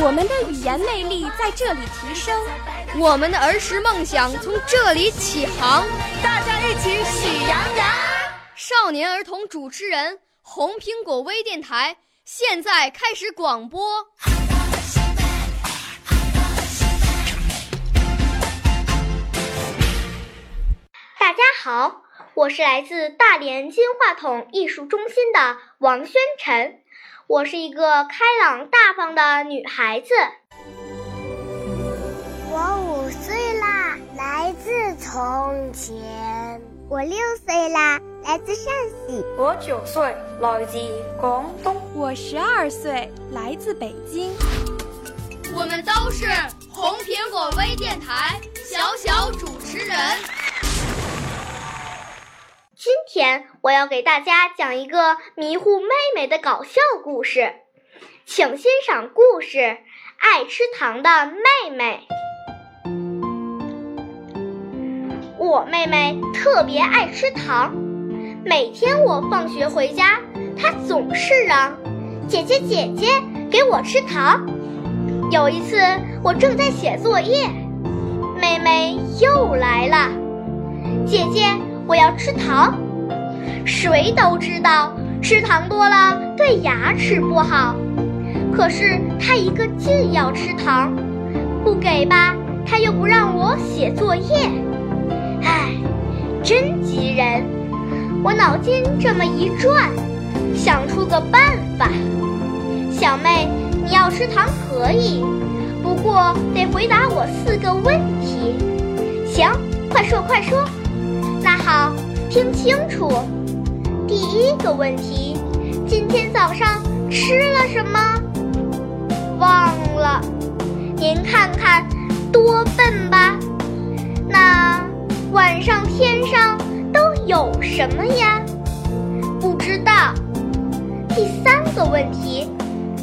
我们的语言魅力在这里提升，我们的儿时梦想从这里起航。大家一起喜羊羊。少年儿童主持人，红苹果微电台现在开始广播。大家好，我是来自大连金话筒艺术中心的王宣晨。我是一个开朗大方的女孩子。我五岁啦，来自从前。我六岁啦，来自陕西。我九岁，来自广东。我十二岁，来自北京。我们都是红苹果微电台小小主持人。今天我要给大家讲一个迷糊妹妹的搞笑故事，请欣赏故事《爱吃糖的妹妹》。我妹妹特别爱吃糖，每天我放学回家，她总是嚷：“姐姐姐姐，给我吃糖。”有一次我正在写作业，妹妹又来了：“姐姐。”我要吃糖，谁都知道吃糖多了对牙齿不好。可是他一个劲要吃糖，不给吧，他又不让我写作业。唉，真急人！我脑筋这么一转，想出个办法。小妹，你要吃糖可以，不过得回答我四个问题。行，快说快说。听清楚。第一个问题，今天早上吃了什么？忘了。您看看，多笨吧？那晚上天上都有什么呀？不知道。第三个问题，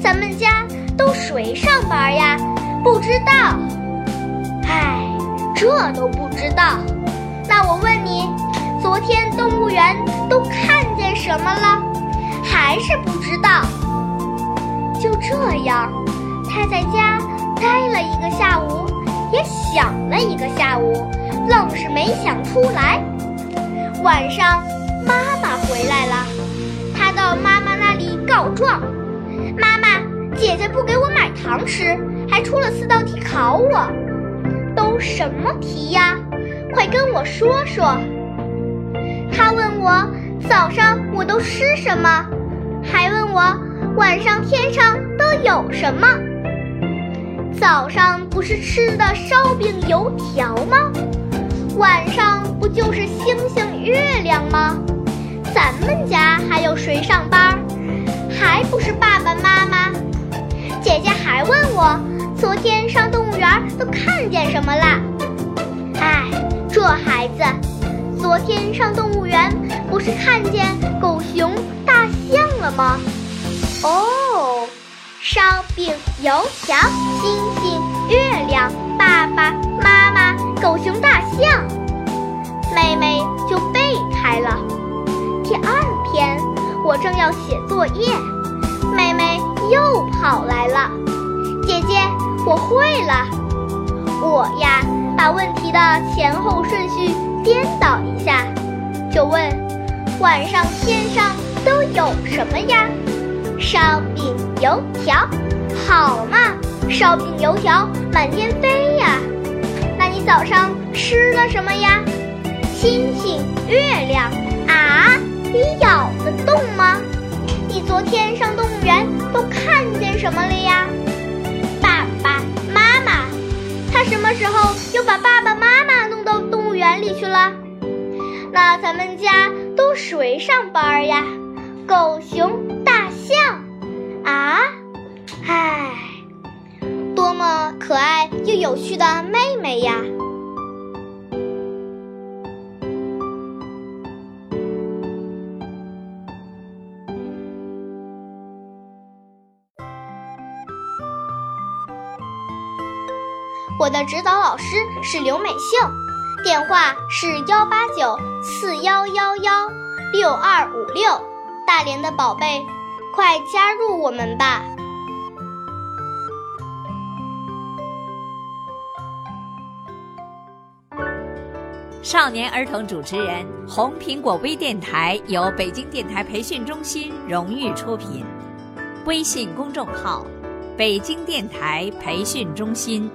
咱们家都谁上班呀？不知道。唉，这都不知道。那我问你，昨天动物园都看见什么了？还是不知道？就这样，他在家待了一个下午，也想了一个下午，愣是没想出来。晚上，妈妈回来了，他到妈妈那里告状：“妈妈，姐姐不给我买糖吃，还出了四道题考我，都什么题呀？”快跟我说说。他问我早上我都吃什么，还问我晚上天上都有什么。早上不是吃的烧饼油条吗？晚上不就是星星月亮吗？咱们家还有谁上班？还不是爸爸妈妈。姐姐还问我昨天上动物园都看见什么啦？哎。这孩子，昨天上动物园不是看见狗熊、大象了吗？哦，烧饼、油条、星星、月亮、爸爸妈妈、狗熊、大象，妹妹就背开了。第二天，我正要写作业，妹妹又跑来了。姐姐，我会了。我呀。把问题的前后顺序颠倒一下，就问：晚上天上都有什么呀？烧饼油条，好嘛，烧饼油条满天飞呀。那你早上吃了什么呀？星星月亮啊，你咬得动吗？你昨天上动物园都看见什么了呀？咱们家都谁上班呀狗熊大象。啊？唉多么可爱又有趣的妹妹呀。我的指导老师是刘美秀。电话是幺八九四幺幺幺六二五六。大连的宝贝，快加入我们吧！少年儿童主持人，红苹果微电台由北京电台培训中心荣誉出品，微信公众号：北京电台培训中心。